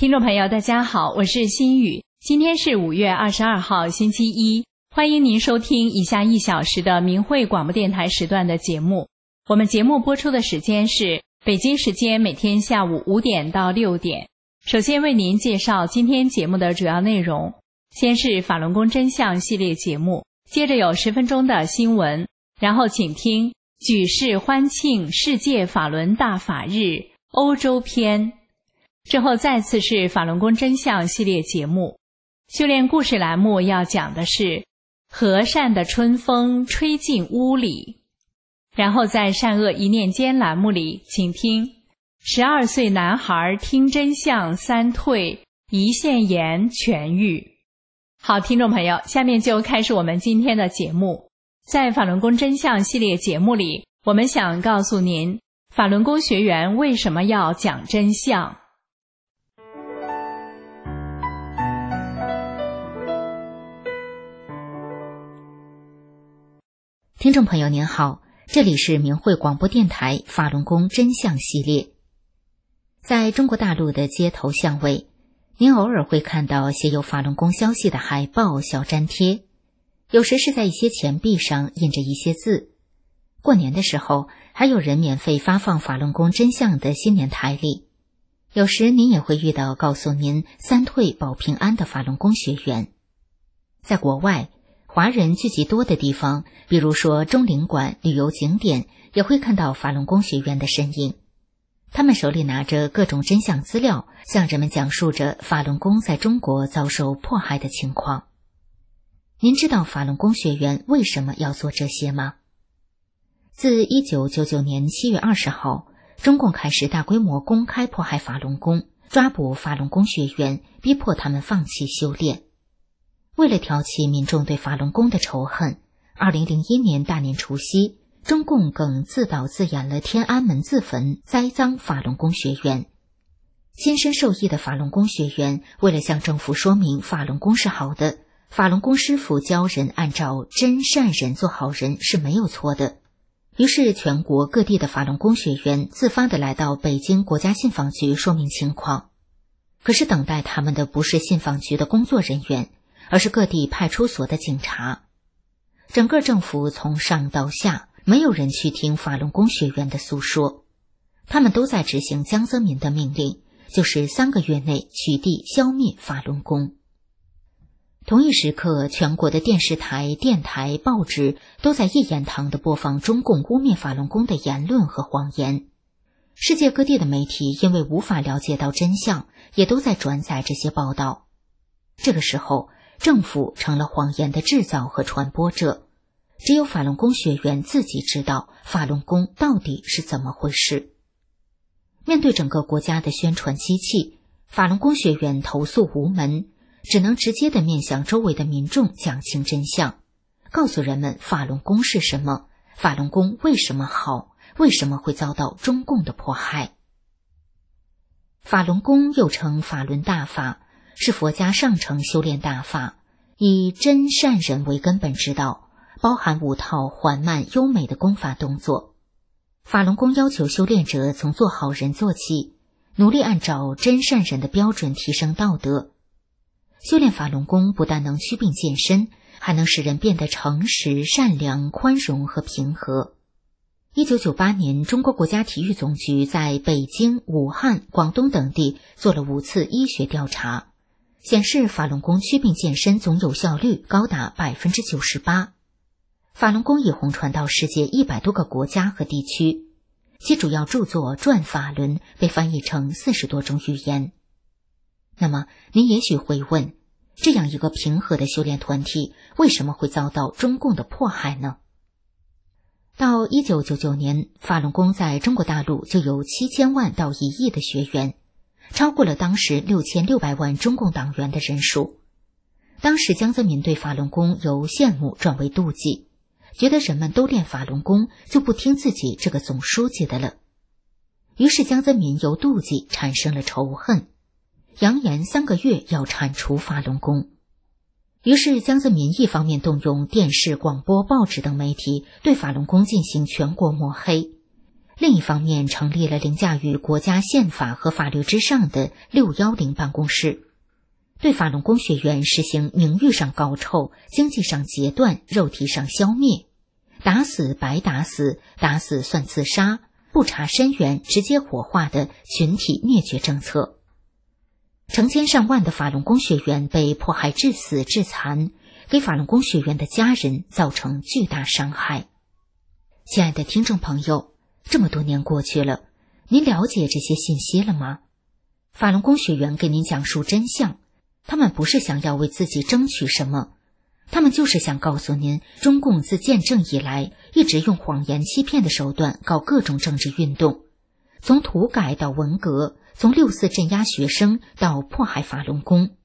听众朋友，大家好，我是心雨。今天是五月二十二号，星期一。欢迎您收听以下一小时的明慧广播电台时段的节目。我们节目播出的时间是北京时间每天下午五点到六点。首先为您介绍今天节目的主要内容：先是法轮功真相系列节目，接着有十分钟的新闻，然后请听举世欢庆世界法轮大法日欧洲篇。之后再次是法轮功真相系列节目，修炼故事栏目要讲的是和善的春风吹进屋里，然后在善恶一念间栏目里，请听十二岁男孩听真相三退胰腺炎痊愈。好，听众朋友，下面就开始我们今天的节目。在法轮功真相系列节目里，我们想告诉您，法轮功学员为什么要讲真相。听众朋友您好，这里是明慧广播电台法轮功真相系列。在中国大陆的街头巷尾，您偶尔会看到写有法轮功消息的海报、小粘贴，有时是在一些钱币上印着一些字。过年的时候，还有人免费发放法轮功真相的新年台历。有时您也会遇到告诉您三退保平安的法轮功学员。在国外。华人聚集多的地方，比如说中领馆旅游景点，也会看到法轮功学员的身影。他们手里拿着各种真相资料，向人们讲述着法轮功在中国遭受迫害的情况。您知道法轮功学员为什么要做这些吗？自一九九九年七月二十号，中共开始大规模公开迫害法轮功，抓捕法轮功学员，逼迫他们放弃修炼。为了挑起民众对法轮功的仇恨，二零零一年大年除夕，中共更自导自演了天安门自焚，栽赃法轮功学员。亲身受益的法轮功学员为了向政府说明法轮功是好的，法轮功师傅教人按照真善人做好人是没有错的。于是，全国各地的法轮功学员自发的来到北京国家信访局说明情况。可是，等待他们的不是信访局的工作人员。而是各地派出所的警察，整个政府从上到下没有人去听法轮功学员的诉说，他们都在执行江泽民的命令，就是三个月内取缔、消灭法轮功。同一时刻，全国的电视台、电台、报纸都在一言堂的播放中共污蔑法轮功的言论和谎言，世界各地的媒体因为无法了解到真相，也都在转载这些报道。这个时候。政府成了谎言的制造和传播者，只有法轮功学员自己知道法轮功到底是怎么回事。面对整个国家的宣传机器，法轮功学员投诉无门，只能直接的面向周围的民众讲清真相，告诉人们法轮功是什么，法轮功为什么好，为什么会遭到中共的迫害。法轮功又称法轮大法。是佛家上乘修炼大法，以真善人为根本之道，包含五套缓慢优美的功法动作。法轮功要求修炼者从做好人做起，努力按照真善人的标准提升道德。修炼法轮功不但能祛病健身，还能使人变得诚实、善良、宽容和平和。一九九八年，中国国家体育总局在北京、武汉、广东等地做了五次医学调查。显示法轮功祛病健身总有效率高达百分之九十八。法轮功已红传到世界一百多个国家和地区，其主要著作《转法轮》被翻译成四十多种语言。那么，您也许会问：这样一个平和的修炼团体，为什么会遭到中共的迫害呢？到一九九九年，法轮功在中国大陆就有七千万到一亿的学员，超过了当时六千六百万中共党员的人数。当时江泽民对法轮功由羡慕转为妒忌，觉得人们都练法轮功，就不听自己这个总书记的了。于是江泽民由妒忌产生了仇恨，扬言三个月要铲除法轮功。于是，江泽民一方面动用电视、广播、报纸等媒体对法轮功进行全国抹黑，另一方面成立了凌驾于国家宪法和法律之上的“六幺零”办公室，对法轮功学员实行名誉上搞臭、经济上截断、肉体上消灭，打死白打死，打死算自杀，不查身源直接火化的群体灭绝政策。成千上万的法轮功学员被迫害致死致残，给法轮功学员的家人造成巨大伤害。亲爱的听众朋友，这么多年过去了，您了解这些信息了吗？法轮功学员给您讲述真相，他们不是想要为自己争取什么，他们就是想告诉您：中共自建政以来，一直用谎言欺骗的手段搞各种政治运动，从土改到文革。从六四镇压学生到迫害法轮功，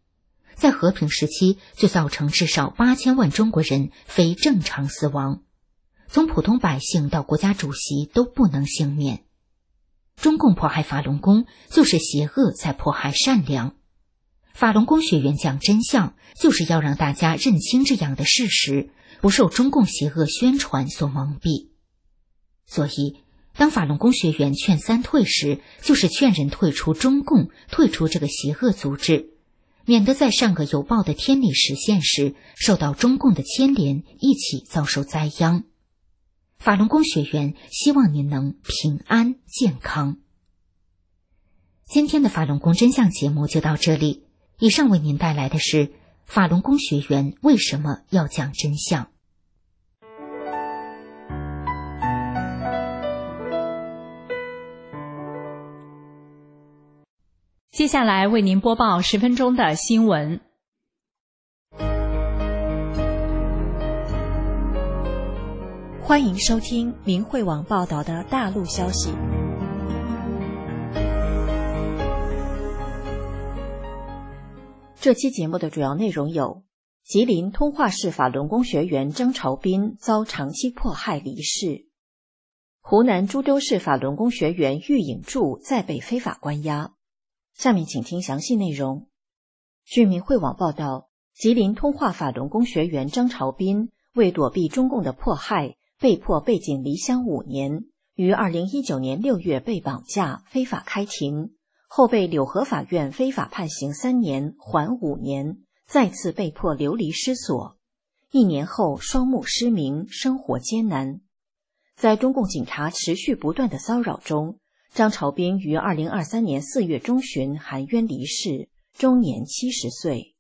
在和平时期就造成至少八千万中国人非正常死亡，从普通百姓到国家主席都不能幸免。中共迫害法轮功，就是邪恶在迫害善良。法轮功学员讲真相，就是要让大家认清这样的事实，不受中共邪恶宣传所蒙蔽。所以。当法轮功学员劝三退时，就是劝人退出中共，退出这个邪恶组织，免得在上个有报的天理实现时，受到中共的牵连，一起遭受灾殃。法轮功学员希望您能平安健康。今天的法轮功真相节目就到这里。以上为您带来的是法轮功学员为什么要讲真相。接下来为您播报十分钟的新闻。欢迎收听明慧网报道的大陆消息。这期节目的主要内容有：吉林通化市法轮功学员张朝斌遭长期迫害离世；湖南株洲市法轮功学员郁颖柱再被非法关押。下面请听详细内容。据明慧网报道，吉林通化法轮功学员张朝斌为躲避中共的迫害，被迫背井离乡五年，于二零一九年六月被绑架、非法开庭，后被柳河法院非法判刑三年，缓五年，再次被迫流离失所。一年后，双目失明，生活艰难，在中共警察持续不断的骚扰中。张朝斌于二零二三年四月中旬含冤离世，终年七十岁。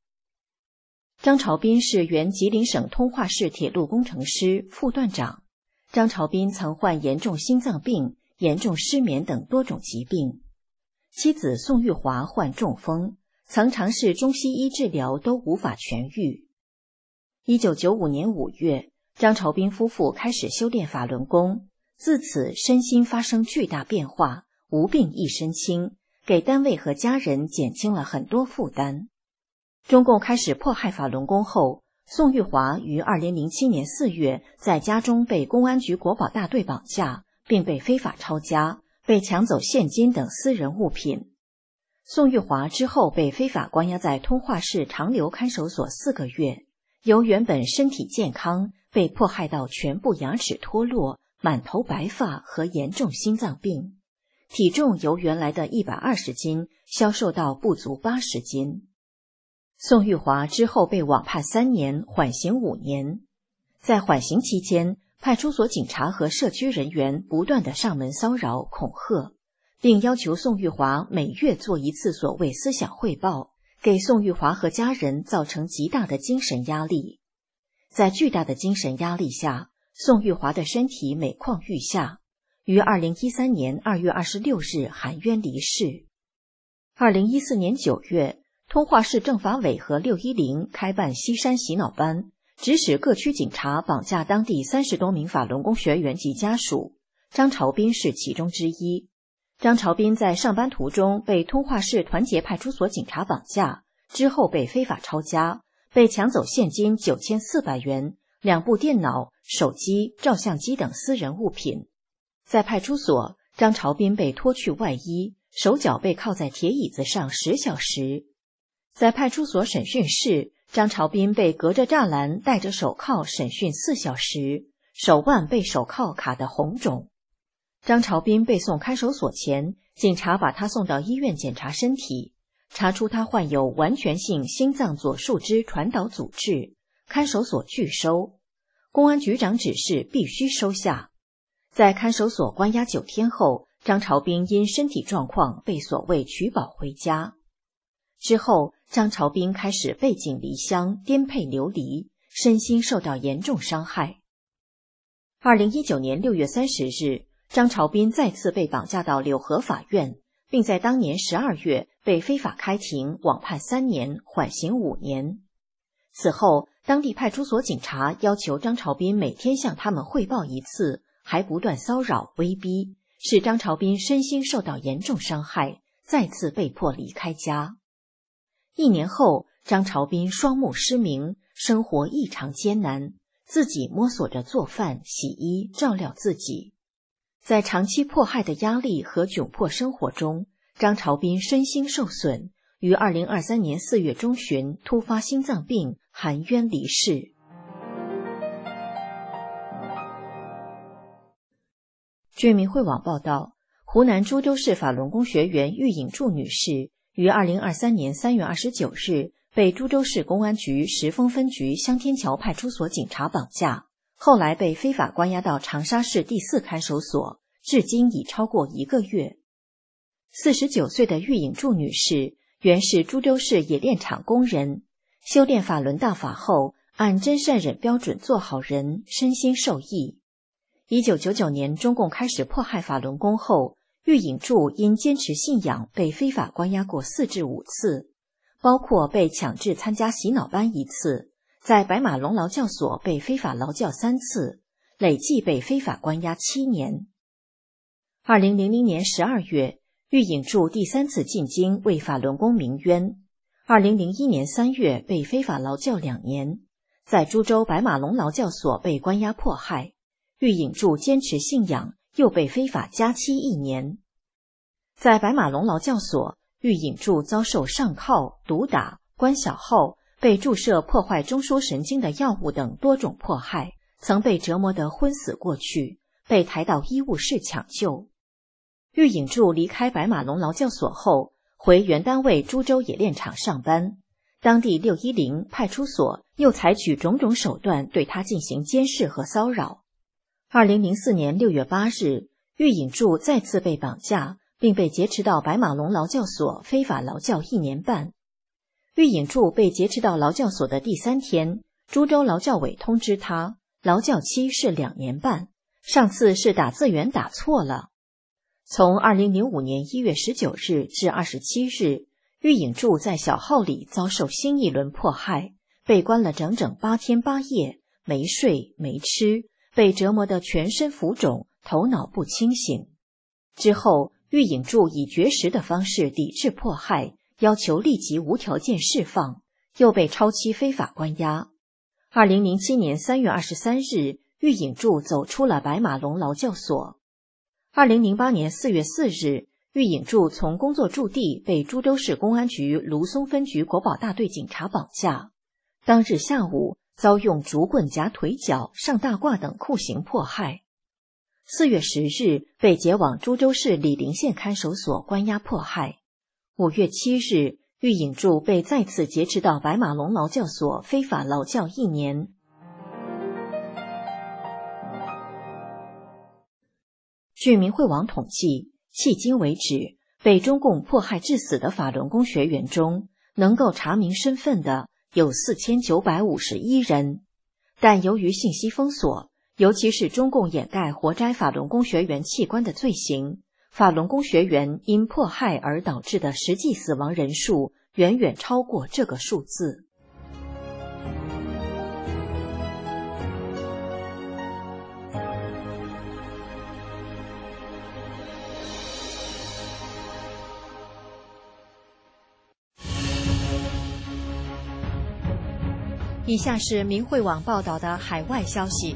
张朝斌是原吉林省通化市铁路工程师、副段长。张朝斌曾患严重心脏病、严重失眠等多种疾病。妻子宋玉华患中风，曾尝试中西医治疗都无法痊愈。一九九五年五月，张朝斌夫妇开始修炼法轮功，自此身心发生巨大变化。无病一身轻，给单位和家人减轻了很多负担。中共开始迫害法轮功后，宋玉华于二零零七年四月在家中被公安局国保大队绑架，并被非法抄家，被抢走现金等私人物品。宋玉华之后被非法关押在通化市长留看守所四个月，由原本身体健康，被迫害到全部牙齿脱落、满头白发和严重心脏病。体重由原来的一百二十斤消瘦到不足八十斤。宋玉华之后被网判三年，缓刑五年。在缓刑期间，派出所警察和社区人员不断的上门骚扰、恐吓，并要求宋玉华每月做一次所谓思想汇报，给宋玉华和家人造成极大的精神压力。在巨大的精神压力下，宋玉华的身体每况愈下，于二零一三年二月二十六日含冤离世。二零一四年九月，通化市政法委和六一零开办西山洗脑班，指使各区警察绑架当地三十多名法轮功学员及家属。张朝斌是其中之一。张朝斌在上班途中被通化市团结派出所警察绑架，之后被非法抄家，被抢走现金九千四百元、两部电脑、手机、照相机等私人物品。在派出所，张朝斌被脱去外衣，手脚被铐在铁椅子上十小时。在派出所审讯室，张朝斌被隔着栅栏戴着手铐审讯四小时，手腕被手铐卡得红肿。张朝斌被送看守所前，警察把他送到医院检查身体，查出他患有完全性心脏左树枝传导阻滞，看守所拒收。公安局长指示必须收下。在看守所关押九天后，张朝斌因身体状况被所谓取保回家。之后，张朝斌开始背井离乡、颠沛流离，身心受到严重伤害。二零一九年六月三十日。张朝斌再次被绑架到柳河法院，并在当年十二月被非法开庭，网判三年，缓刑五年。此后，当地派出所警察要求张朝斌每天向他们汇报一次，还不断骚扰威逼，使张朝斌身心受到严重伤害，再次被迫离开家。一年后，张朝斌双目失明，生活异常艰难，自己摸索着做饭、洗衣、照料自己。在长期迫害的压力和窘迫生活中，张朝斌身心受损，于二零二三年四月中旬突发心脏病，含冤离世。据明慧网报道，湖南株洲市法轮功学员玉颖柱女士于二零二三年三月二十九日被株洲市公安局石峰分局香天桥派出所警察绑架。后来被非法关押到长沙市第四看守所，至今已超过一个月。四十九岁的玉颖柱女士原是株洲市冶炼厂工人，修炼法轮大法后，按真善忍标准做好人，身心受益。一九九九年中共开始迫害法轮功后，玉隐柱因坚持信仰被非法关押过四至五次，包括被强制参加洗脑班一次。在白马龙劳教所被非法劳教三次，累计被非法关押七年。二零零零年十二月，玉隐柱第三次进京为法轮功鸣冤。二零零一年三月被非法劳教两年，在株洲白马龙劳教所被关押迫害。玉隐柱坚持信仰，又被非法加期一年。在白马龙劳教所，玉颖柱遭受上铐、毒打、关小号。被注射破坏中枢神经的药物等多种迫害，曾被折磨得昏死过去，被抬到医务室抢救。玉颖柱离开白马龙劳教所后，回原单位株洲冶炼厂上班。当地六一零派出所又采取种种手段对他进行监视和骚扰。二零零四年六月八日，玉颖柱再次被绑架，并被劫持到白马龙劳教所非法劳教一年半。玉颖柱被劫持到劳教所的第三天，株洲劳教委通知他，劳教期是两年半。上次是打字员打错了。从二零零五年一月十九日至二十七日，玉颖柱在小号里遭受新一轮迫害，被关了整整八天八夜，没睡没吃，被折磨得全身浮肿，头脑不清醒。之后，玉颖柱以绝食的方式抵制迫害。要求立即无条件释放，又被超期非法关押。二零零七年三月二十三日，玉颖柱走出了白马龙劳教所。二零零八年四月四日，玉颖柱从工作驻地被株洲市公安局芦松分局国保大队警察绑架。当日下午，遭用竹棍夹腿脚、上大褂等酷刑迫害。四月十日，被解往株洲市醴陵县看守所关押迫害。五月七日，玉颖柱被再次劫持到白马龙劳教所非法劳教一年。据明慧网统计，迄今为止被中共迫害致死的法轮功学员中，能够查明身份的有四千九百五十一人，但由于信息封锁，尤其是中共掩盖活摘法轮功学员器官的罪行，法轮功学员因迫害而导致的实际死亡人数远远超过这个数字。以下是明慧网报道的海外消息，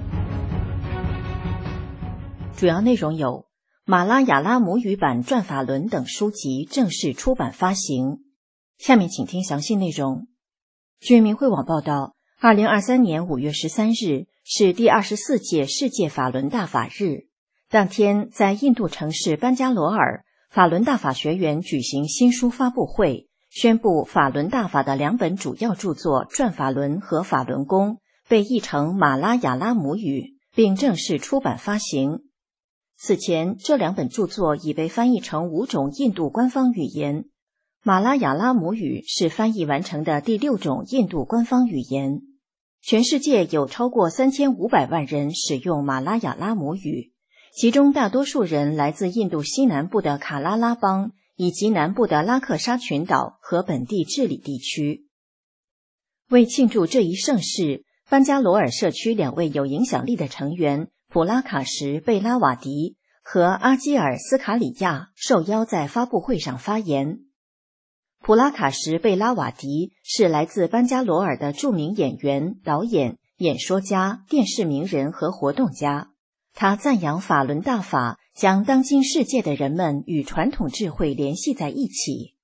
主要内容有：马拉雅拉母语版《转法轮》等书籍正式出版发行。下面请听详细内容。据明慧网报道，二零二三年五月十三日是第二十四届世界法轮大法日，当天在印度城市班加罗尔，法轮大法学员举行新书发布会。宣布法轮大法的两本主要著作《转法轮》和《法轮功》被译成马拉雅拉母语，并正式出版发行。此前，这两本著作已被翻译成五种印度官方语言。马拉雅拉母语是翻译完成的第六种印度官方语言。全世界有超过三千五百万人使用马拉雅拉母语，其中大多数人来自印度西南部的卡拉拉邦。以及南部的拉克沙群岛和本地治理地区。为庆祝这一盛事，班加罗尔社区两位有影响力的成员普拉卡什·贝拉瓦迪和阿基尔斯卡里亚受邀在发布会上发言。普拉卡什·贝拉瓦迪是来自班加罗尔的著名演员、导演、演说家、电视名人和活动家。他赞扬法轮大法。将当今世界的人们与传统智慧联系在一起。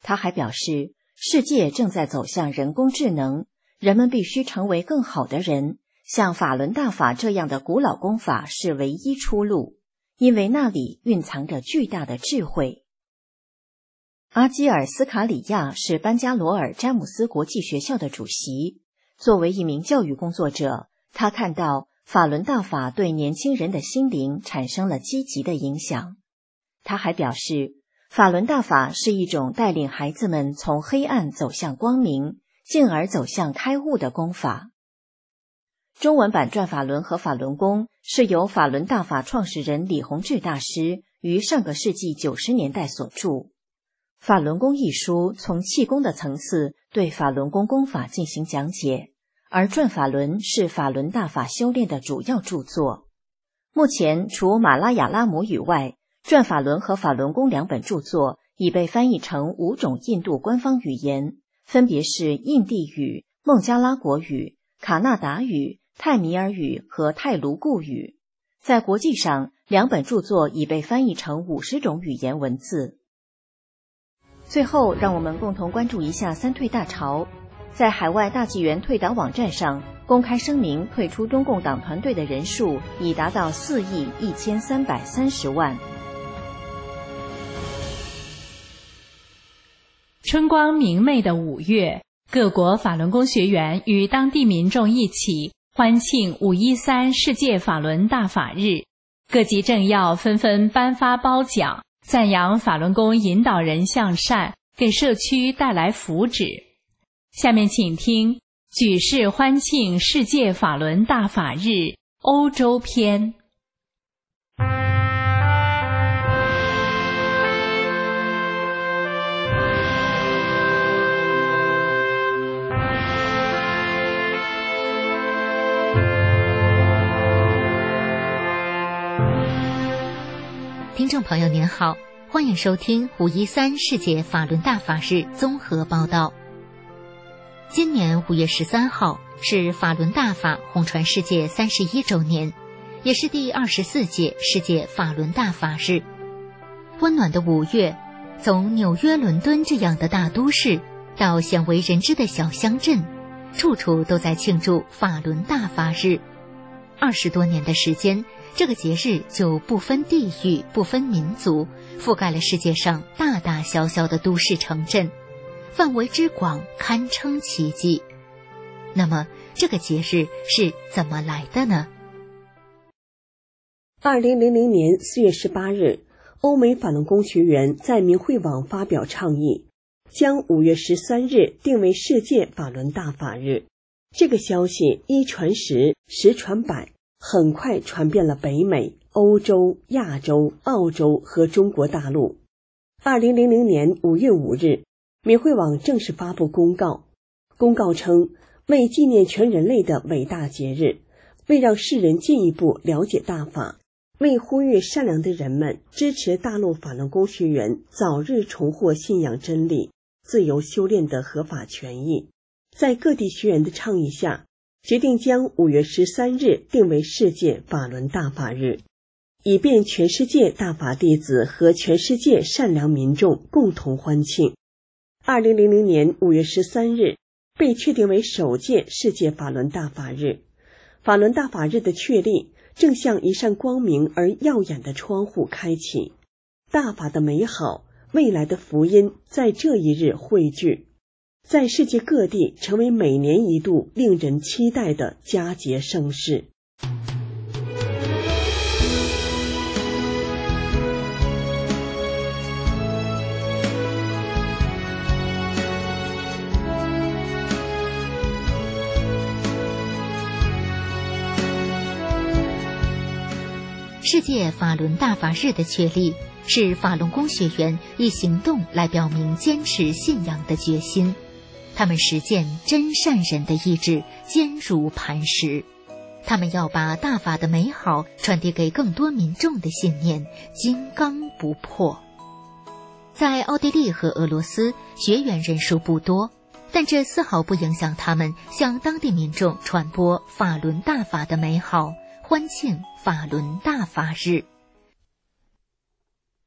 他还表示，世界正在走向人工智能，人们必须成为更好的人。像法轮大法这样的古老功法是唯一出路，因为那里蕴藏着巨大的智慧。阿基尔斯卡里亚是班加罗尔詹姆斯国际学校的主席。作为一名教育工作者，他看到。法轮大法对年轻人的心灵产生了积极的影响。他还表示，法轮大法是一种带领孩子们从黑暗走向光明，进而走向开悟的功法。中文版《转法轮》和《法轮功》是由法轮大法创始人李洪志大师于上个世纪九十年代所著。《法轮功》一书从气功的层次对法轮功功法进行讲解。而《转法轮》是法轮大法修炼的主要著作。目前，除马拉雅拉姆语外，《转法轮》和《法轮功》两本著作已被翻译成五种印度官方语言，分别是印地语、孟加拉国语、卡纳达语、泰米尔语和泰卢固语。在国际上，两本著作已被翻译成五十种语言文字。最后，让我们共同关注一下三退大潮。在海外大纪元退党网站上公开声明退出中共党团队的人数已达到四亿一千三百三十万。春光明媚的五月，各国法轮功学员与当地民众一起欢庆五一三世界法轮大法日，各级政要纷纷颁发褒奖，赞扬法轮功引导人向善，给社区带来福祉。下面请听举世欢庆世界法轮大法日欧洲篇。听众朋友您好，欢迎收听五一三世界法轮大法日综合报道。今年五月十三号是法轮大法红传世界三十一周年，也是第二十四届世界法轮大法日。温暖的五月，从纽约、伦敦这样的大都市，到鲜为人知的小乡镇，处处都在庆祝法轮大法日。二十多年的时间，这个节日就不分地域、不分民族，覆盖了世界上大大小小的都市城镇。范围之广，堪称奇迹。那么，这个节日是怎么来的呢？二零零零年四月十八日，欧美法轮功学员在明慧网发表倡议，将五月十三日定为世界法轮大法日。这个消息一传十，十传百，很快传遍了北美、欧洲、亚洲、澳洲和中国大陆。二零零零年五月五日，米会网正式发布公告，公告称，为纪念全人类的伟大节日，为让世人进一步了解大法。为呼吁善良的人们支持大陆法轮功学员早日重获信仰真理、自由修炼的合法权益，在各地学员的倡议下，决定将五月十三日定为世界法轮大法日，以便全世界大法弟子和全世界善良民众共同欢庆。二零零零年五月十三日被确定为首届世界法轮大法日，法轮大法日的确立。正像一扇光明而耀眼的窗户开启，大法的美好，未来的福音在这一日汇聚，在世界各地成为每年一度令人期待的佳节盛事。世界法轮大法日的确立，是法轮功学员以行动来表明坚持信仰的决心。他们实践真善人的意志坚如磐石，他们要把大法的美好传递给更多民众的信念金刚不破。在奥地利和俄罗斯，学员人数不多，但这丝毫不影响他们向当地民众传播法轮大法的美好。欢庆法轮大法日，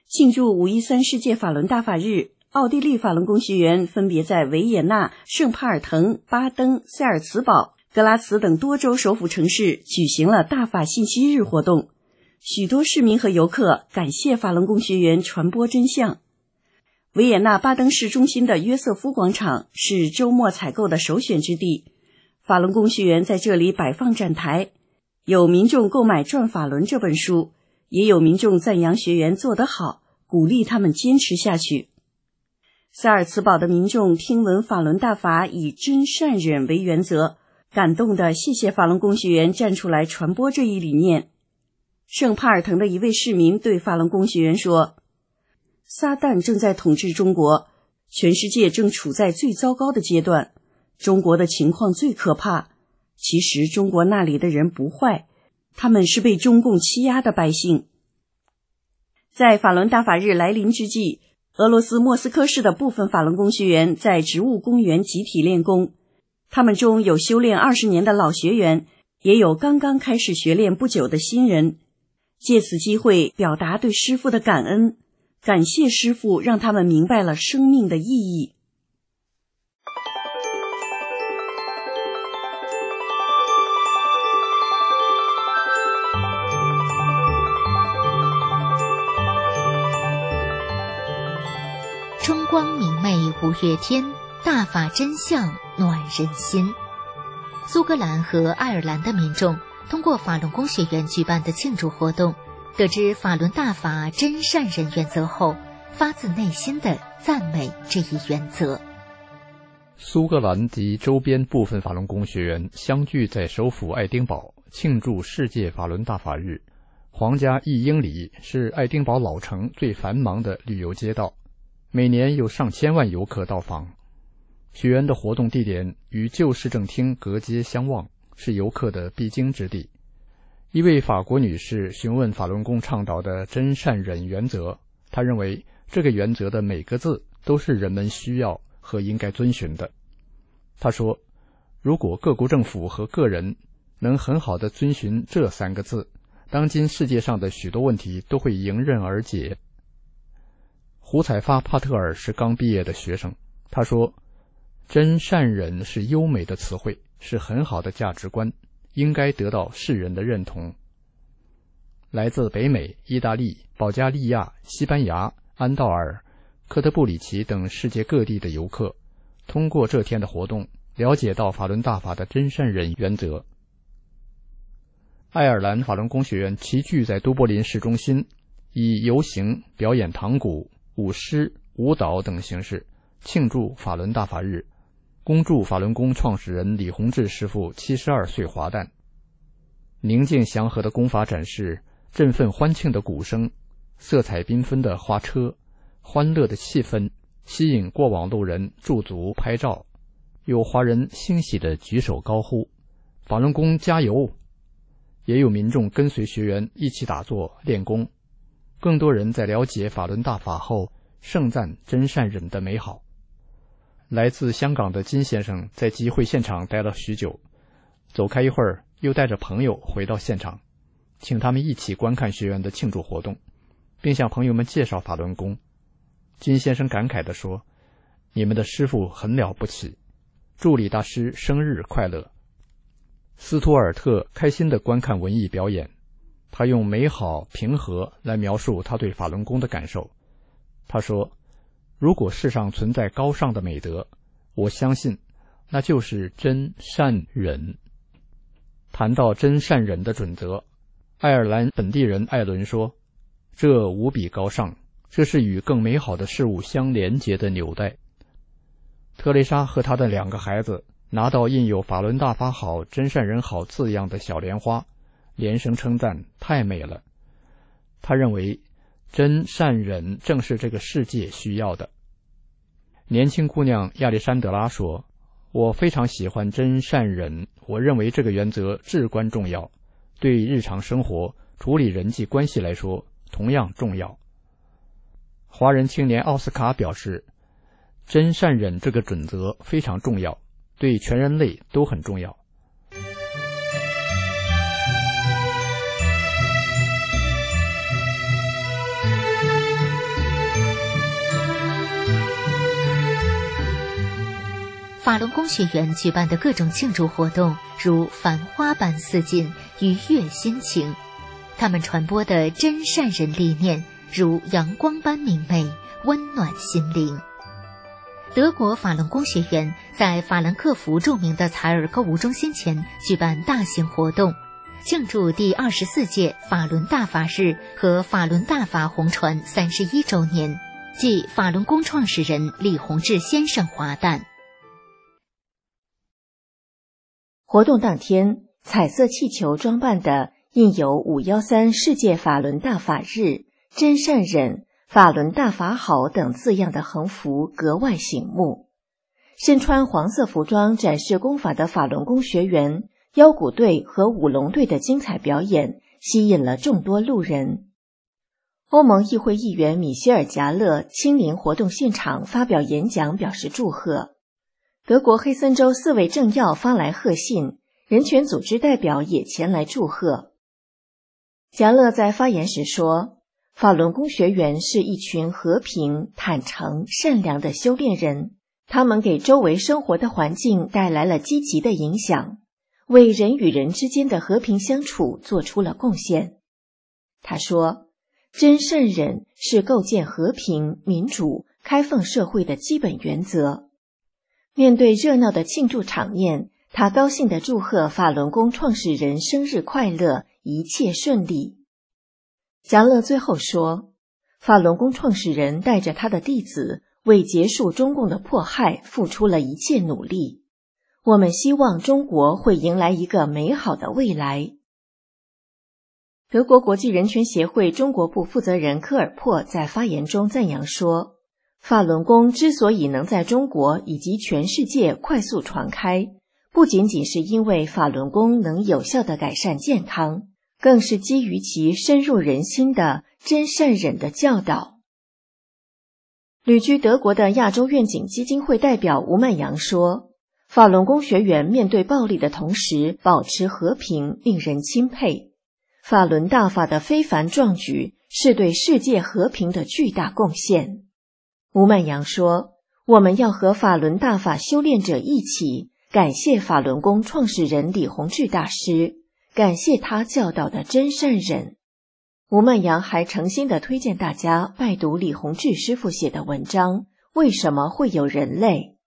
庆祝五一三世界法轮大法日。奥地利法轮功学员分别在维也纳、圣帕尔滕、巴登、塞尔茨堡、格拉茨等多州首府城市举行了大法信息日活动。许多市民和游客感谢法轮功学员传播真相。维也纳巴登市中心的约瑟夫广场是周末采购的首选之地，法轮功学员在这里摆放展台。有民众购买《转法轮》这本书，也有民众赞扬学员做得好，鼓励他们坚持下去。萨尔茨堡的民众听闻法轮大法以真善忍为原则，感动的谢谢法轮功学员站出来传播这一理念。圣帕尔滕的一位市民对法轮功学员说：“撒旦正在统治中国，全世界正处在最糟糕的阶段，中国的情况最可怕。”其实中国那里的人不坏，他们是被中共欺压的百姓。在法轮大法日来临之际，俄罗斯莫斯科市的部分法轮功学员在植物公园集体练功，他们中有修炼二十年的老学员，也有刚刚开始学练不久的新人。借此机会表达对师傅的感恩，感谢师傅让他们明白了生命的意义。雪天，大法真相暖人心。苏格兰和爱尔兰的民众通过法轮功学员举办的庆祝活动，得知法轮大法真善人原则后，发自内心的赞美这一原则。苏格兰及周边部分法轮功学员相聚在首府爱丁堡，庆祝世界法轮大法日。皇家一英里是爱丁堡老城最繁忙的旅游街道。每年有上千万游客到访，学员的活动地点与旧市政厅隔街相望，是游客的必经之地。一位法国女士询问法轮功倡导的真善忍原则，她认为这个原则的每个字都是人们需要和应该遵循的。她说：“如果各国政府和个人能很好的遵循这三个字，当今世界上的许多问题都会迎刃而解。”胡彩发帕特尔是刚毕业的学生，他说：“真善忍是优美的词汇，是很好的价值观，应该得到世人的认同。”来自北美、意大利、保加利亚、西班牙、安道尔、科特布里奇等世界各地的游客，通过这天的活动，了解到法轮大法的真善忍原则。爱尔兰法轮功学院齐聚在都柏林市中心，以游行、表演唐鼓。舞狮、舞蹈等形式，庆祝法轮大法日，恭祝法轮功创始人李洪志师傅七十二岁华诞。宁静祥和的功法展示，振奋欢庆的鼓声，色彩缤纷的花车，欢乐的气氛，吸引过往路人驻足拍照。有华人欣喜的举手高呼：“法轮功加油！”也有民众跟随学员一起打坐练功。更多人在了解法轮大法后，盛赞真善忍的美好。来自香港的金先生在集会现场待了许久，走开一会儿，又带着朋友回到现场，请他们一起观看学员的庆祝活动，并向朋友们介绍法轮功。金先生感慨地说：“你们的师傅很了不起。”助理大师生日快乐！斯图尔特开心地观看文艺表演，他用美好平和来描述他对法轮功的感受。他说：“如果世上存在高尚的美德，我相信那就是真善忍。”谈到真善忍的准则，爱尔兰本地人艾伦说：“这无比高尚，这是与更美好的事物相连接的纽带。”特蕾莎和她的两个孩子拿到印有“法轮大法好，真善人好”字样的小莲花，连声称赞：“太美了！”他认为，真善忍正是这个世界需要的。年轻姑娘亚历山德拉说：“我非常喜欢真善忍，我认为这个原则至关重要，对日常生活处理人际关系来说同样重要。”华人青年奥斯卡表示。真善忍这个准则非常重要，对全人类都很重要。法轮功学员举办的各种庆祝活动，如繁花般似锦，愉悦心情；他们传播的真善人理念，如阳光般明媚，温暖心灵。德国法轮功学员在法兰克福著名的采尔购物中心前举办大型活动，庆祝第二十四届法轮大法日和法轮大法红传三十一周年，即法轮功创始人李洪志先生华诞。活动当天，彩色气球装扮的印有“五幺三世界法轮大法日，真善忍”。法轮大法好等字样的横幅格外醒目，身穿黄色服装展示功法的法轮功学员、腰鼓队和舞龙队的精彩表演吸引了众多路人。欧盟议会议员米歇尔·贾勒亲临活动现场发表演讲，表示祝贺。德国黑森州四位政要发来贺信，人权组织代表也前来祝贺。贾勒在发言时说。法轮功学员是一群和平、坦诚、善良的修炼人，他们给周围生活的环境带来了积极的影响，为人与人之间的和平相处做出了贡献。他说：“真善忍是构建和平、民主、开放社会的基本原则。”面对热闹的庆祝场面，他高兴地祝贺法轮功创始人生日快乐，一切顺利。贾乐最后说：“法轮功创始人带着他的弟子，为结束中共的迫害付出了一切努力。我们希望中国会迎来一个美好的未来。”德国国际人权协会中国部负责人科尔珀在发言中赞扬说：“法轮功之所以能在中国以及全世界快速传开，不仅仅是因为法轮功能有效的改善健康。”更是基于其深入人心的真善忍的教导。旅居德国的亚洲愿景基金会代表吴曼阳说：“法轮功学员面对暴力的同时保持和平，令人钦佩。法轮大法的非凡壮举是对世界和平的巨大贡献。”吴曼阳说：“我们要和法轮大法修炼者一起，感谢法轮功创始人李洪志大师。”感谢他教导的真善人，吴曼阳还诚心的推荐大家拜读李洪志师傅写的文章《为什么会有人类》。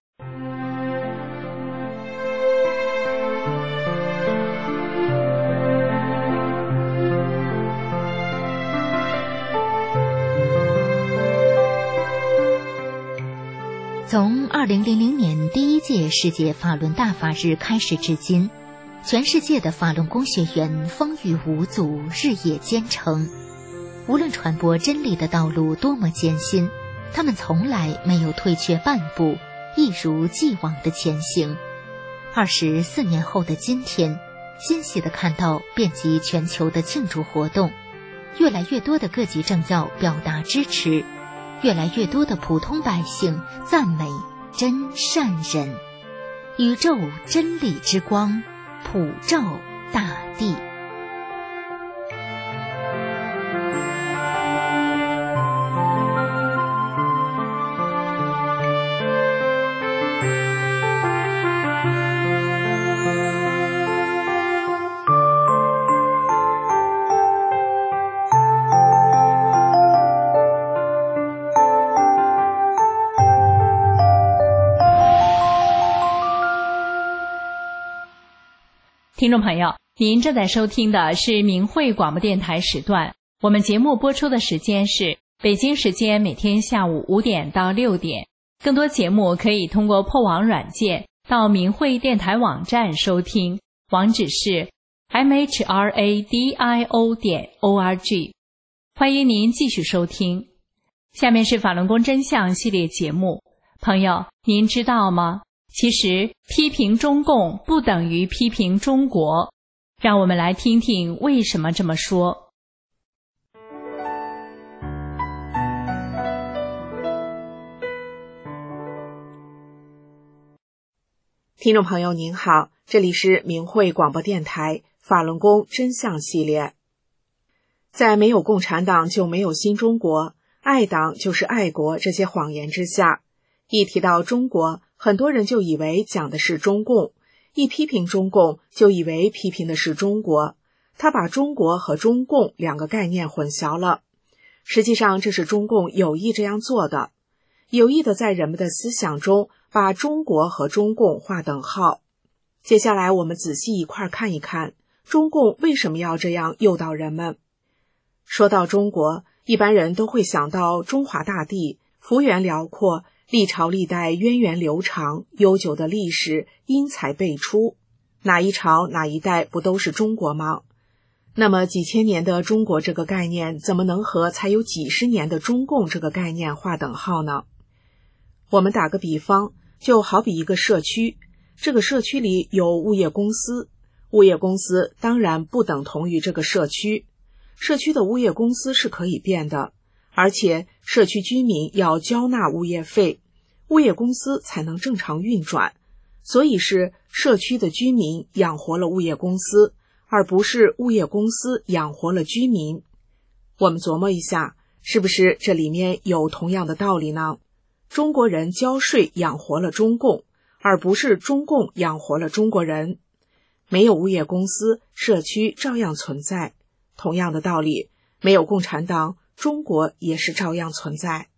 从二零零零年第一届世界法轮大法日开始至今，全世界的法轮功学员风雨无阻，日夜兼程。无论传播真理的道路多么艰辛，他们从来没有退却半步，一如既往的前行。二十四年后的今天，欣喜的看到遍及全球的庆祝活动，越来越多的各级政要表达支持，越来越多的普通百姓赞美真善人，宇宙真理之光普照大地。听众朋友，您正在收听的是明慧广播电台时段。我们节目播出的时间是北京时间每天下午五点到六点。更多节目可以通过破网软件到明慧电台网站收听，网址是 mhradio 点 org。欢迎您继续收听。下面是法轮功真相系列节目，朋友，您知道吗？其实，批评中共不等于批评中国。让我们来听听为什么这么说。听众朋友您好，这里是明慧广播电台法轮功真相系列。在没有共产党就没有新中国，爱党就是爱国这些谎言之下，一提到中国。很多人就以为讲的是中共，一批评中共就以为批评的是中国，他把中国和中共两个概念混淆了。实际上，这是中共有意这样做的，有意的在人们的思想中把中国和中共划等号。接下来，我们仔细一块看一看，中共为什么要这样诱导人们。说到中国，一般人都会想到中华大地，幅员辽阔。历朝历代源远流长、悠久的历史，因材辈出。哪一朝哪一代不都是中国吗？那么几千年的中国这个概念，怎么能和才有几十年的中共这个概念划等号呢？我们打个比方，就好比一个社区，这个社区里有物业公司，物业公司当然不等同于这个社区，社区的物业公司是可以变的。而且，社区居民要交纳物业费，物业公司才能正常运转。所以是社区的居民养活了物业公司，而不是物业公司养活了居民。我们琢磨一下，是不是这里面有同样的道理呢？中国人交税养活了中共，而不是中共养活了中国人。没有物业公司，社区照样存在。同样的道理，没有共产党。中国也是照样存在。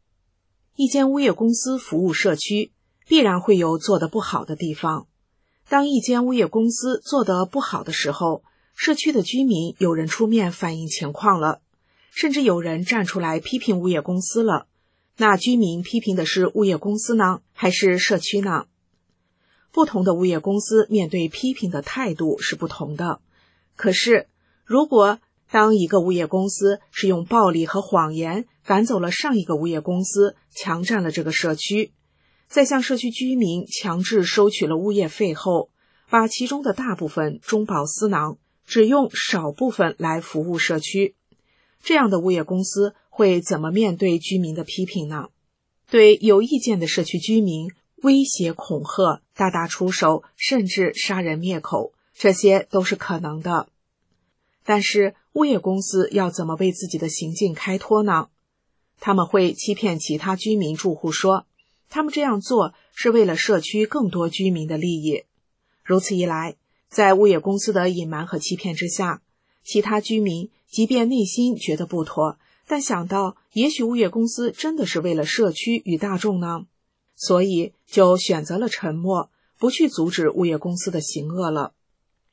一间物业公司服务社区，必然会有做得不好的地方。当一间物业公司做得不好的时候，社区的居民有人出面反映情况了，甚至有人站出来批评物业公司了。那居民批评的是物业公司呢，还是社区呢？不同的物业公司面对批评的态度是不同的。可是，如果当一个物业公司是用暴力和谎言赶走了上一个物业公司，强占了这个社区，在向社区居民强制收取了物业费后，把其中的大部分中饱私囊，只用少部分来服务社区，这样的物业公司会怎么面对居民的批评呢？对有意见的社区居民威胁恐吓、大打出手，甚至杀人灭口，这些都是可能的。但是。物业公司要怎么为自己的行径开脱呢？他们会欺骗其他居民住户说，他们这样做是为了社区更多居民的利益。如此一来，在物业公司的隐瞒和欺骗之下，其他居民即便内心觉得不妥，但想到也许物业公司真的是为了社区与大众呢，所以就选择了沉默，不去阻止物业公司的行恶了。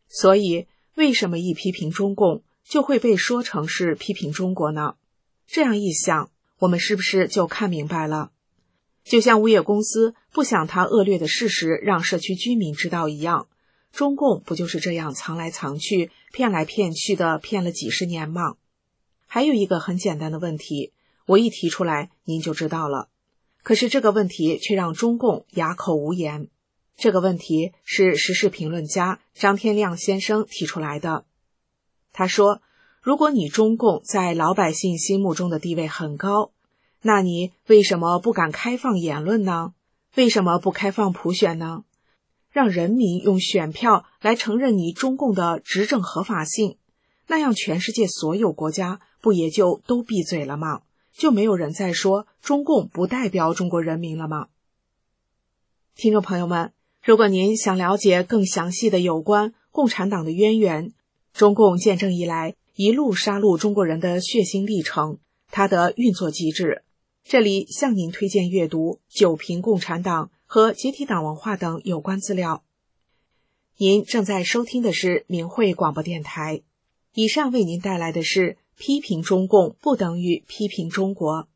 所以，为什么一批评中共？就会被说成是批评中国呢？这样一想，我们是不是就看明白了？就像物业公司不想他恶劣的事实让社区居民知道一样，中共不就是这样藏来藏去、骗来骗去的骗了几十年吗？还有一个很简单的问题，我一提出来您就知道了。可是这个问题却让中共哑口无言。这个问题是时事评论家张天亮先生提出来的。他说：“如果你中共在老百姓心目中的地位很高。”那你为什么不敢开放言论呢？为什么不开放普选呢？让人民用选票来承认你中共的执政合法性，那样全世界所有国家不也就都闭嘴了吗？就没有人再说中共不代表中国人民了吗？听众朋友们，如果您想了解更详细的有关共产党的渊源，中共建政以来一路杀戮中国人的血腥历程，它的运作机制。这里向您推荐阅读《九评共产党》和《解体党文化》等有关资料。您正在收听的是明慧广播电台。以上为您带来的是：批评中共不等于批评中国。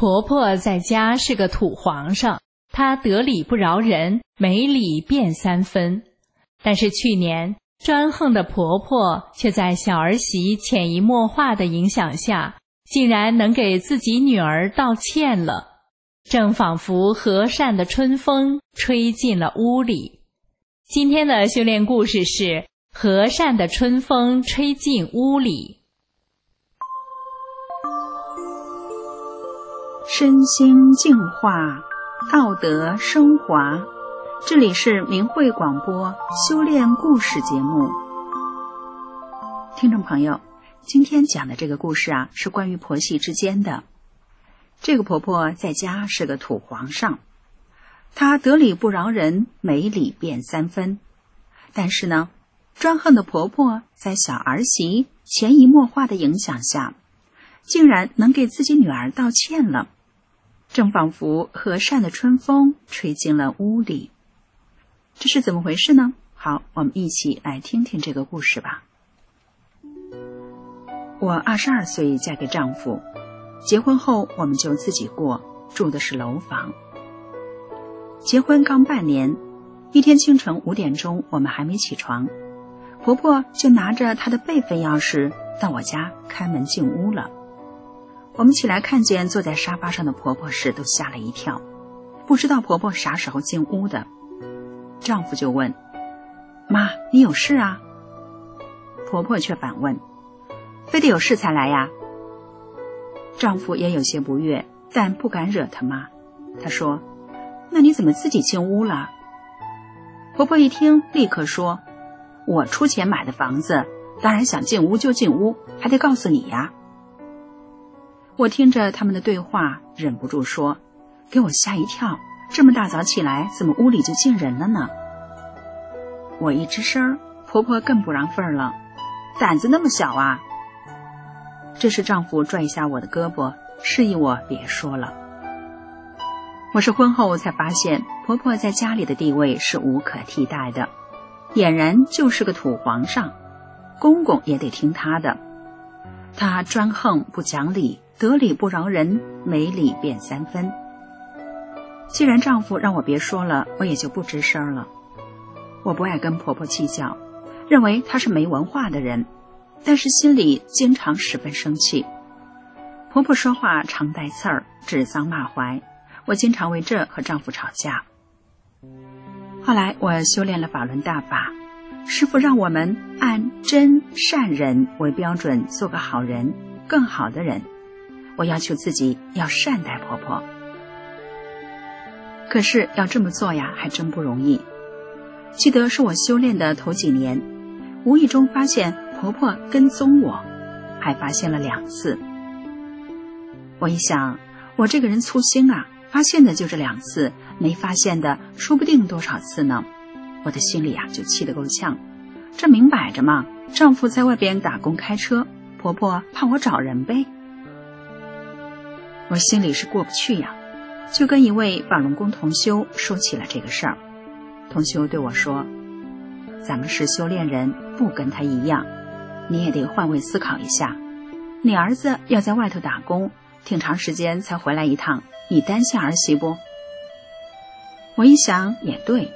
婆婆在家是个土皇上，她得理不饶人，没理便三分。但是去年，专横的婆婆却在小儿媳潜移默化的影响下，竟然能给自己女儿道歉了，正仿佛和善的春风吹进了屋里。今天的修炼故事是和善的春风吹进屋里，身心净化，道德升华。这里是明慧广播修炼故事节目，听众朋友，今天讲的这个故事啊，是关于婆媳之间的。这个婆婆在家是个土皇上，她得理不饶人，没理便三分。但是呢，专横的婆婆在小儿媳潜移默化的影响下，竟然能给自己女儿道歉了，正仿佛和善的春风吹进了屋里。这是怎么回事呢？好，我们一起来听听这个故事吧。我二十二岁嫁给丈夫，结婚后我们就自己过，住的是楼房。结婚刚半年，一天清晨五点钟，我们还没起床，婆婆就拿着她的备份钥匙到我家开门进屋了。我们起来看见坐在沙发上的婆婆时，都吓了一跳，不知道婆婆啥时候进屋的。丈夫就问：“妈，你有事啊？”婆婆却反问：“非得有事才来呀？”丈夫也有些不悦，但不敢惹他妈。他说：“那你怎么自己进屋了？”婆婆一听，立刻说：“我出钱买的房子，当然想进屋就进屋，还得告诉你呀。”我听着他们的对话，忍不住说：“给我吓一跳。”这么大早起来，怎么屋里就进人了呢？我一吱声，婆婆更不让份儿了，胆子那么小啊！这时丈夫拽一下我的胳膊，示意我别说了。我是婚后才发现，婆婆在家里的地位是无可替代的，俨然就是个土皇上，公公也得听她的。她专横不讲理，得理不饶人，没理便三分。既然丈夫让我别说了，我也就不吱声了。我不爱跟婆婆计较，认为她是没文化的人，但是心里经常十分生气。婆婆说话常带刺儿，指桑骂槐，我经常为这和丈夫吵架。后来我修炼了法轮大法，师傅让我们按真善人为标准做个好人，更好的人。我要求自己要善待婆婆。可是要这么做呀，还真不容易。记得是我修炼的头几年，无意中发现婆婆跟踪我，还发现了两次。我一想，我这个人粗心啊，发现的就这两次，没发现的说不定多少次呢。我的心里啊就气得够呛。这明摆着嘛，丈夫在外边打工开车，婆婆怕我找人呗。我心里是过不去呀。就跟一位法轮功同修说起了这个事儿，同修对我说：“咱们是修炼人，不跟他一样，你也得换位思考一下。你儿子要在外头打工，挺长时间才回来一趟，你担心儿媳不？我一想也对，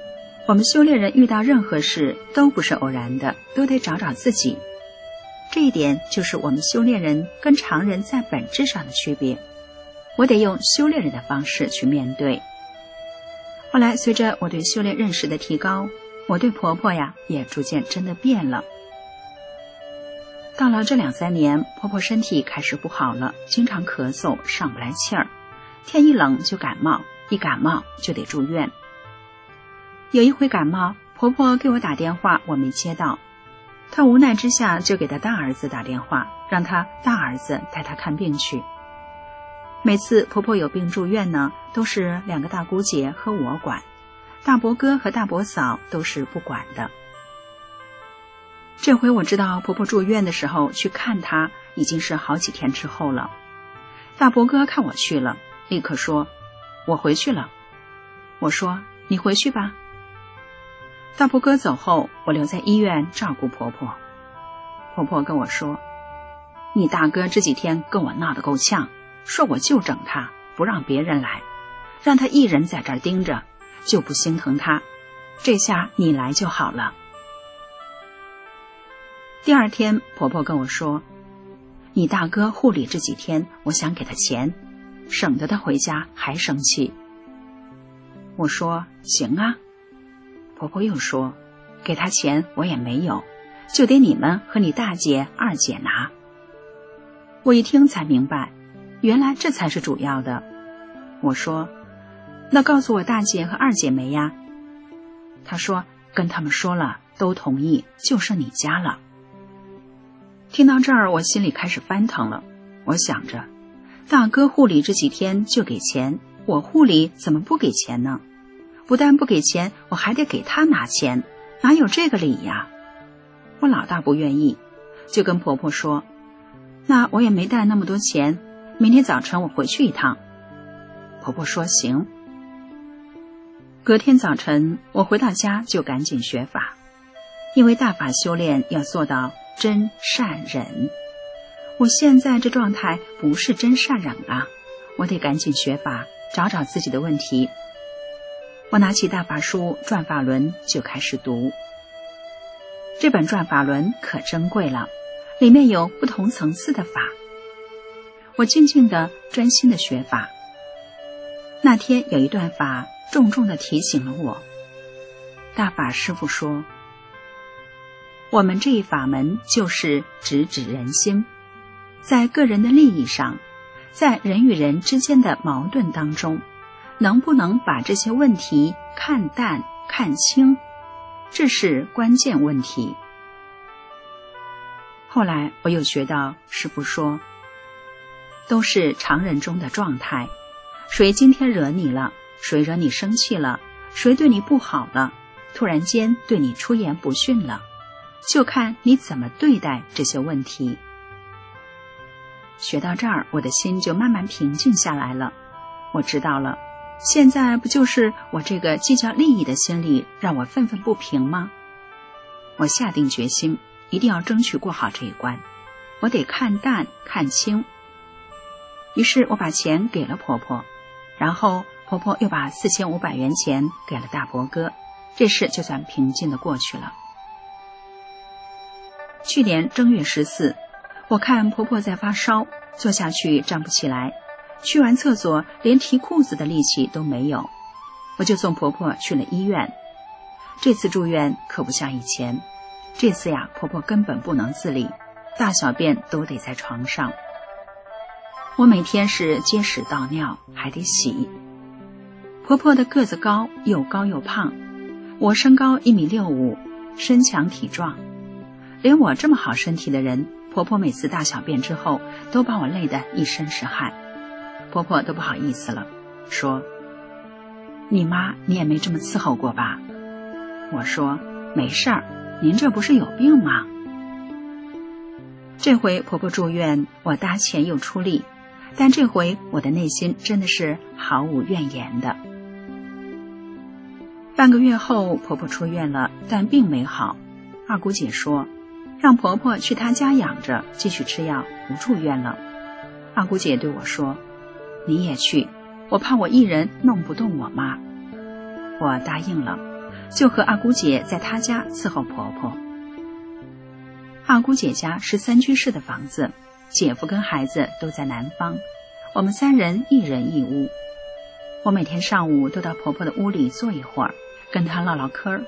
我们修炼人遇到任何事都不是偶然的，都得找找自己。这一点就是我们修炼人跟常人在本质上的区别。我得用修炼人的方式去面对。后来，随着我对修炼认识的提高，我对婆婆呀也逐渐真的变了。到了这两三年，婆婆身体开始不好了，经常咳嗽，上不来气儿，天一冷就感冒，一感冒就得住院。有一回感冒，婆婆给我打电话，我没接到，她无奈之下就给她大儿子打电话，让他大儿子带她看病去。每次婆婆有病住院呢，都是两个大姑姐和我管，大伯哥和大伯嫂都是不管的。这回我知道婆婆住院的时候去看她，已经是好几天之后了。大伯哥看我去了，立刻说：“我回去了。”我说：“你回去吧。”大伯哥走后，我留在医院照顾婆婆。婆婆跟我说：“你大哥这几天跟我闹得够呛，说我就整他，不让别人来，让他一人在这儿盯着，就不心疼他。这下你来就好了。”第二天，婆婆跟我说：“你大哥护理这几天，我想给他钱，省得他回家还生气。”我说：“行啊。”婆婆又说：“给他钱我也没有，就得你们和你大姐、二姐拿。”我一听才明白，原来这才是主要的。我说：“那告诉我大姐和二姐没呀？”她说：“跟他们说了，都同意，就剩你家了。”听到这儿，我心里开始翻腾了。我想着，大哥护理这几天就给钱，我护理怎么不给钱呢？不但不给钱，我还得给他拿钱，哪有这个理呀？我老大不愿意，就跟婆婆说：“那我也没带那么多钱，明天早晨我回去一趟。”婆婆说：“行。”隔天早晨，我回到家就赶紧学法，因为大法修炼要做到。真善忍，我现在这状态不是真善忍啊！我得赶紧学法，找找自己的问题。我拿起大法书《转法轮》就开始读。这本《转法轮》可珍贵了，里面有不同层次的法。我静静的、专心的学法。那天有一段法，重重的提醒了我。大法师父说。我们这一法门就是直指人心，在个人的利益上，在人与人之间的矛盾当中，能不能把这些问题看淡看清，这是关键问题。后来我又学到师傅说，都是常人中的状态，谁今天惹你了，谁惹你生气了，谁对你不好了，突然间对你出言不逊了。就看你怎么对待这些问题。学到这儿，我的心就慢慢平静下来了。我知道了，现在不就是我这个计较利益的心理让我愤愤不平吗？我下定决心，一定要争取过好这一关。我得看淡看清。于是我把钱给了婆婆，然后婆婆又把四千五百元钱给了大伯哥，这事就算平静的过去了。去年正月十四，我看婆婆在发烧，坐下去站不起来，去完厕所连提裤子的力气都没有，我就送婆婆去了医院。这次住院可不像以前，这次呀，婆婆根本不能自理，大小便都得在床上。我每天是接屎倒尿，还得洗。婆婆的个子高，又高又胖，我身高一米六五，身强体壮。连我这么好身体的人，婆婆每次大小便之后都把我累得一身是汗，婆婆都不好意思了，说：“你妈你也没这么伺候过吧？”我说：“没事儿，您这不是有病吗？”这回婆婆住院，我搭钱又出力，但这回我的内心真的是毫无怨言的。半个月后，婆婆出院了，但并没好。二姑姐说，让婆婆去她家养着，继续吃药，不住院了。二姑姐对我说：“你也去，我怕我一人弄不动我妈。”我答应了，就和二姑姐在她家伺候婆婆。二姑姐家是三居室的房子，姐夫跟孩子都在南方，我们三人一人一屋。我每天上午都到婆婆的屋里坐一会儿，跟她唠唠嗑儿。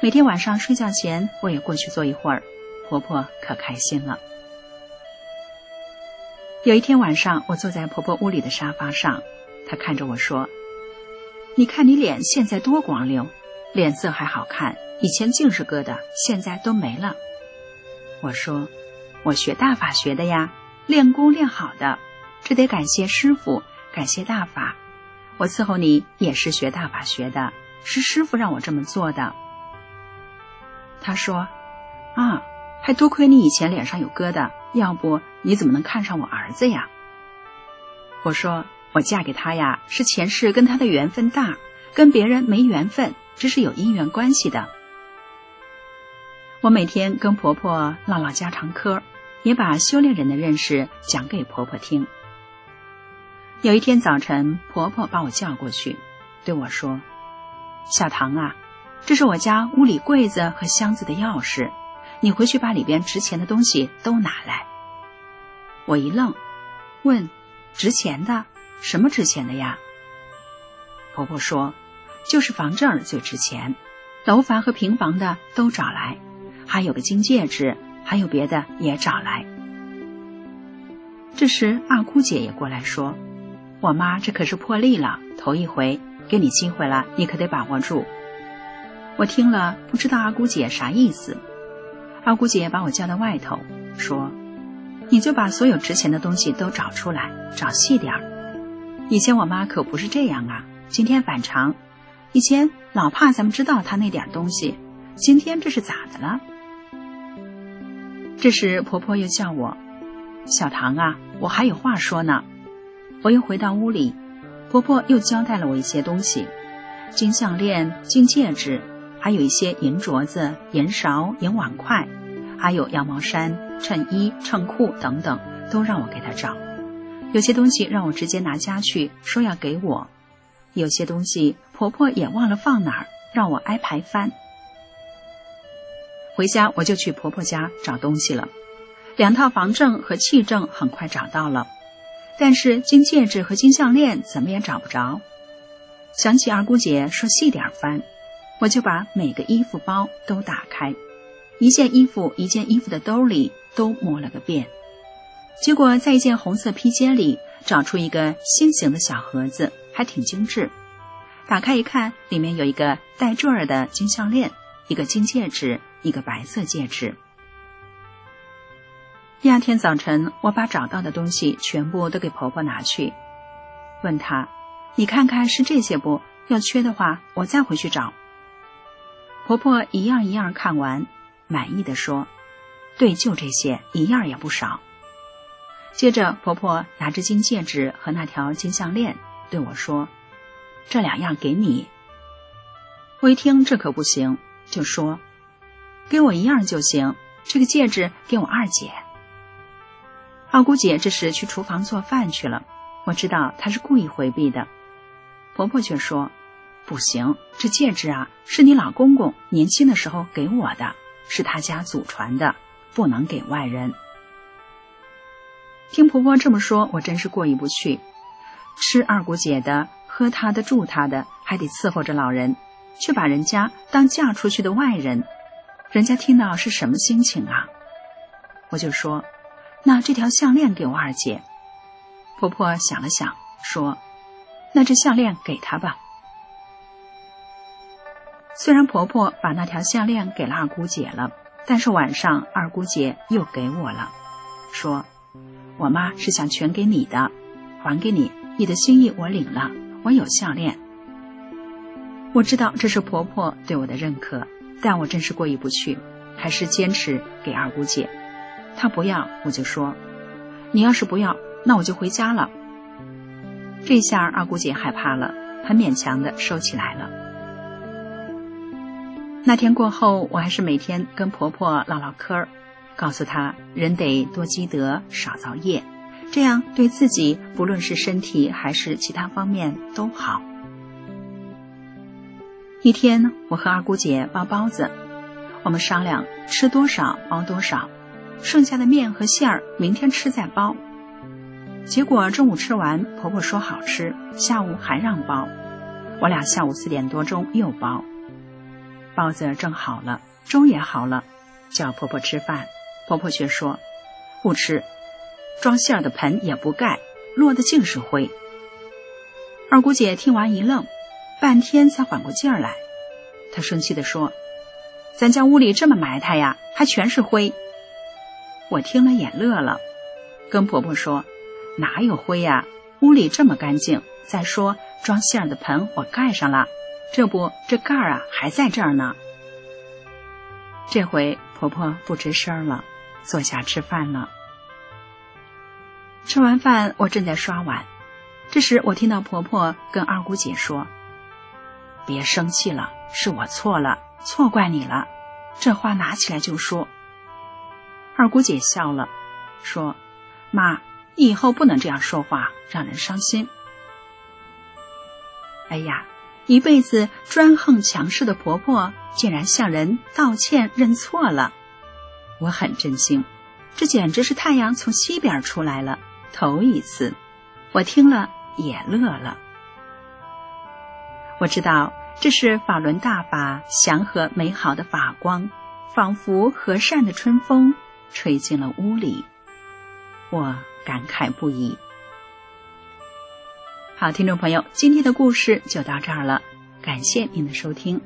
每天晚上睡觉前，我也过去坐一会儿，婆婆可开心了。有一天晚上，我坐在婆婆屋里的沙发上，她看着我说：“你看你脸现在多光溜，脸色还好看，以前净是疙瘩，现在都没了。”我说：“我学大法学的呀，练功练好的，这得感谢师傅，感谢大法。我伺候你也是学大法学的，是师傅让我这么做的。”他说：“啊，还多亏你以前脸上有疙瘩，要不你怎么能看上我儿子呀？”我说：“我嫁给他呀，是前世跟他的缘分大，跟别人没缘分，这是有姻缘关系的。”我每天跟婆婆唠唠家常嗑，也把修炼人的认识讲给婆婆听。有一天早晨，婆婆把我叫过去，对我说：“小唐啊。”这是我家屋里柜子和箱子的钥匙，你回去把里边值钱的东西都拿来。我一愣，问：“值钱的？什么值钱的呀？”婆婆说：“就是房证最值钱，楼房和平房的都找来，还有个金戒指，还有别的也找来。”这时二姑姐也过来说：“我妈这可是破例了，头一回，给你机会了，你可得把握住。”我听了不知道二姑姐啥意思，二姑姐把我叫到外头，说：“你就把所有值钱的东西都找出来，找细点儿。以前我妈可不是这样啊，今天反常。以前老怕咱们知道她那点东西，今天这是咋的了？”这时婆婆又叫我：“小唐啊，我还有话说呢。”我又回到屋里，婆婆又交代了我一些东西：金项链、金戒指。还有一些银镯子、银勺、银碗筷，还有羊毛衫、衬衣、衬裤等等，都让我给她找。有些东西让我直接拿家去，说要给我；有些东西婆婆也忘了放哪儿，让我挨排翻。回家我就去婆婆家找东西了，两套房证和契证很快找到了，但是金戒指和金项链怎么也找不着。想起二姑姐说细点翻。我就把每个衣服包都打开，一件衣服一件衣服的兜里都摸了个遍，结果在一件红色披肩里找出一个心形的小盒子，还挺精致。打开一看，里面有一个带坠儿的金项链，一个金戒指，一个白色戒指。第二天早晨，我把找到的东西全部都给婆婆拿去，问她：“你看看是这些不？要缺的话，我再回去找。”婆婆一样一样看完，满意的说：“对，就这些，一样也不少。”接着，婆婆拿着金戒指和那条金项链对我说：“这两样给你。”我一听这可不行，就说：“跟我一样就行，这个戒指给我二姐。”二姑姐这是去厨房做饭去了，我知道她是故意回避的。婆婆却说。不行，这戒指啊，是你老公公年轻的时候给我的，是他家祖传的，不能给外人。听婆婆这么说，我真是过意不去。吃二姑姐的，喝她的，住她的，还得伺候着老人，却把人家当嫁出去的外人，人家听到是什么心情啊？我就说，那这条项链给我二姐。婆婆想了想，说：“那这项链给她吧。”虽然婆婆把那条项链给了二姑姐了，但是晚上二姑姐又给我了，说：“我妈是想全给你的，还给你，你的心意我领了，我有项链。”我知道这是婆婆对我的认可，但我真是过意不去，还是坚持给二姑姐。她不要，我就说：“你要是不要，那我就回家了。”这下二姑姐害怕了，很勉强的收起来了。那天过后，我还是每天跟婆婆唠唠嗑儿，告诉她人得多积德，少造业，这样对自己不论是身体还是其他方面都好。一天，我和二姑姐包包子，我们商量吃多少包多少，剩下的面和馅儿明天吃再包。结果中午吃完，婆婆说好吃，下午还让包。我俩下午四点多钟又包，包子蒸好了，粥也好了，叫婆婆吃饭，婆婆却说不吃，装馅儿的盆也不盖，落的尽是灰。二姑姐听完一愣，半天才缓过劲儿来，她生气地说：“咱家屋里这么埋汰呀，还全是灰。”我听了也乐了，跟婆婆说。哪有灰呀？屋里这么干净。再说装馅儿的盆我盖上了，这不这盖儿啊还在这儿呢。这回婆婆不吱声了，坐下吃饭了。吃完饭，我正在刷碗，这时我听到婆婆跟二姑姐说：“别生气了，是我错了，错怪你了。”这话拿起来就说。二姑姐笑了，说：“妈。”你以后不能这样说话，让人伤心。哎呀，一辈子专横强势的婆婆，竟然向人道歉认错了，我很震惊。这简直是太阳从西边出来了，头一次。我听了也乐了。我知道这是法轮大法祥和美好的法光，仿佛和善的春风吹进了屋里。我。感慨不已。好，听众朋友，今天的故事就到这儿了，感谢您的收听。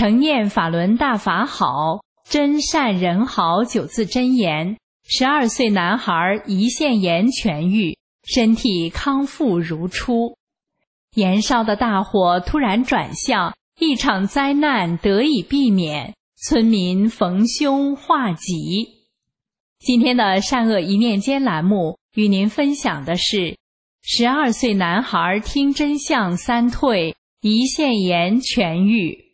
承念法轮大法好，真善人好九字真言。十二岁男孩胰腺炎痊愈，身体康复如初。燃烧的大火突然转向，一场灾难得以避免，村民逢凶化吉。今天的善恶一念间栏目与您分享的是：十二岁男孩听真相三退，胰腺炎痊愈。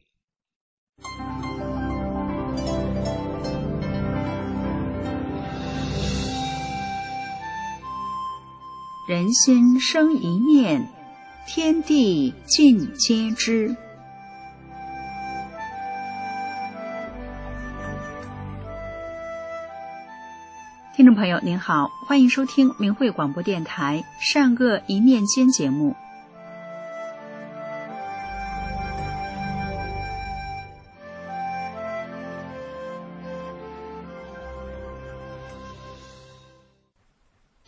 人心生一念，天地尽皆知。听众朋友，您好，欢迎收听明慧广播电台《善恶一念间》节目。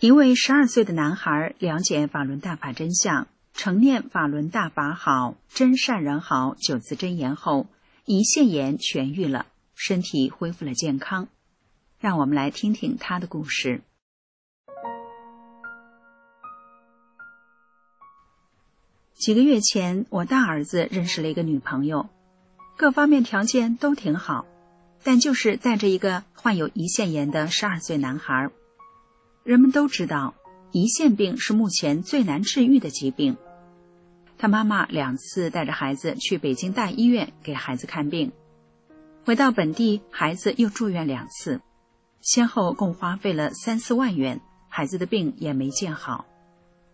一位十二岁的男孩了解法轮大法真相，承念法轮大法好，真善人好九字真言后，胰腺炎痊愈了，身体恢复了健康。让我们来听听他的故事。几个月前，我大儿子认识了一个女朋友，各方面条件都挺好，但就是带着一个患有胰腺炎的十二岁男孩。人们都知道，胰腺病是目前最难治愈的疾病。他妈妈两次带着孩子去北京大医院给孩子看病，回到本地，孩子又住院两次，先后共花费了三四万元，孩子的病也没见好。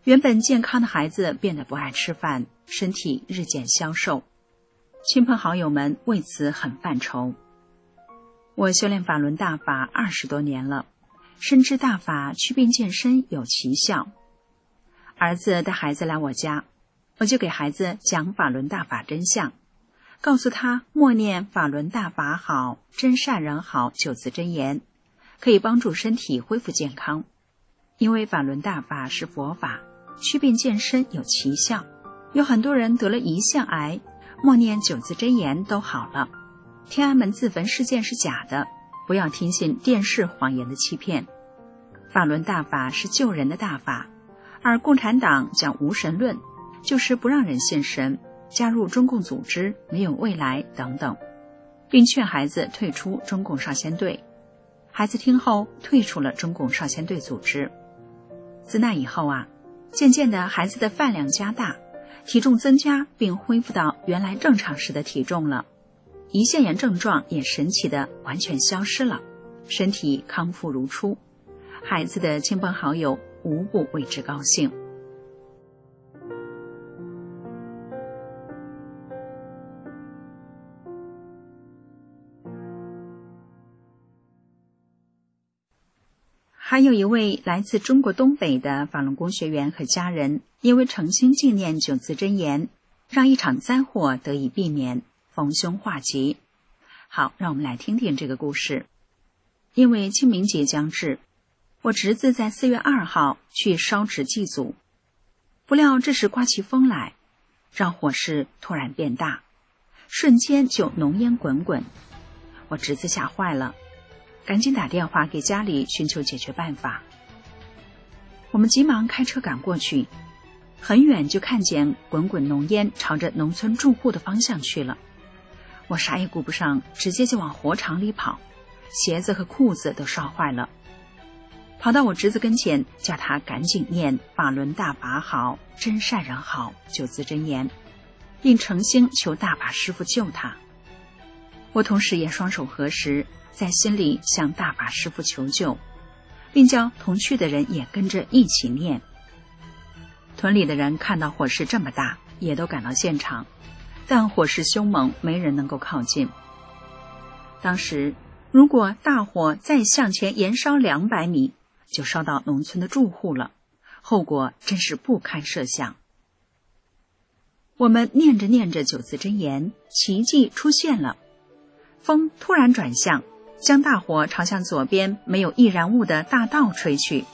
原本健康的孩子变得不爱吃饭，身体日渐消瘦，亲朋好友们为此很犯愁。我修炼法轮大法二十多年了。深知大法祛病健身有奇效，儿子带孩子来我家，我就给孩子讲法轮大法真相，告诉他默念法轮大法好，真善人好九字真言，可以帮助身体恢复健康。因为法轮大法是佛法，祛病健身有奇效，有很多人得了胰腺癌，默念九字真言都好了。天安门自焚事件是假的。不要听信电视谎言的欺骗，法轮大法是救人的大法，而共产党讲无神论，就是不让人信神，加入中共组织没有未来等等，并劝孩子退出中共少先队。孩子听后退出了中共少先队组织。自那以后啊，渐渐的孩子的饭量加大，体重增加，并恢复到原来正常时的体重了，胰腺炎症状也神奇的完全消失了，身体康复如初。孩子的亲朋好友无不为之高兴。还有一位来自中国东北的法轮功学员和家人，因为诚心纪念九字真言，让一场灾祸得以避免，逢凶化吉。好，让我们来听听这个故事。因为清明节将至。我侄子在四月二号去烧纸祭祖，不料这时刮起风来，让火势突然变大，瞬间就浓烟滚滚。我侄子吓坏了，赶紧打电话给家里寻求解决办法。我们急忙开车赶过去，很远就看见滚滚浓烟朝着农村住户的方向去了。我啥也顾不上，直接就往火场里跑，鞋子和裤子都烧坏了。跑到我侄子跟前，叫他赶紧念“法轮大法好，真善人好”九字真言，并诚心求大法师傅救他。我同时也双手合十，在心里向大法师傅求救，并叫同去的人也跟着一起念。屯里的人看到火势这么大，也都赶到现场，但火势凶猛，没人能够靠近。当时，如果大火再向前延烧两百米，就烧到农村的住户了，后果真是不堪设想。我们念着念着九字真言，奇迹出现了，风突然转向，将大火朝向左边没有易燃物的大道吹去。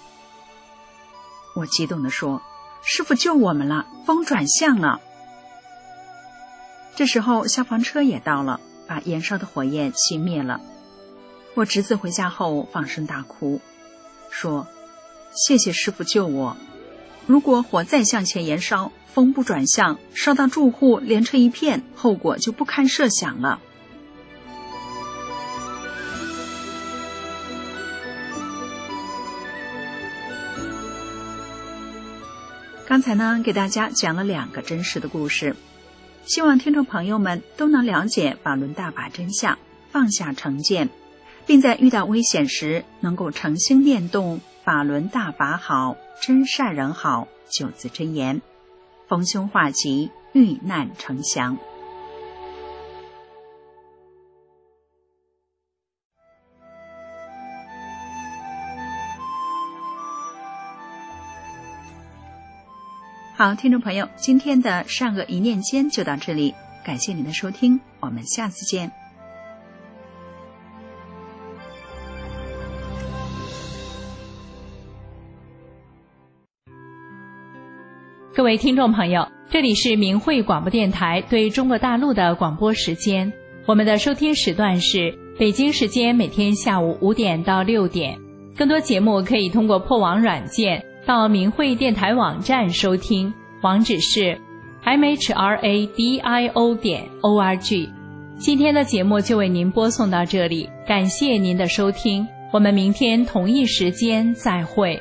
我激动地说：“师傅救我们了，风转向了。”这时候消防车也到了，把燃烧的火焰熄灭了。我侄子回家后放声大哭。说：“谢谢师傅救我。如果火再向前延烧，风不转向，烧到住户连成一片，后果就不堪设想了。”刚才呢，给大家讲了两个真实的故事，希望听众朋友们都能了解法轮大法真相，放下成见。并在遇到危险时，能够诚心念动“法轮大法好，真善人好”九字真言，逢凶化吉，遇难成祥。好，听众朋友，今天的善恶一念间就到这里，感谢您的收听，我们下次见。各位听众朋友，这里是明慧广播电台对中国大陆的广播时间。我们的收听时段是北京时间每天下午五点到六点。更多节目可以通过破网软件到明慧电台网站收听，网址是 m h r a d i o 点 o r g。今天的节目就为您播送到这里，感谢您的收听，我们明天同一时间再会。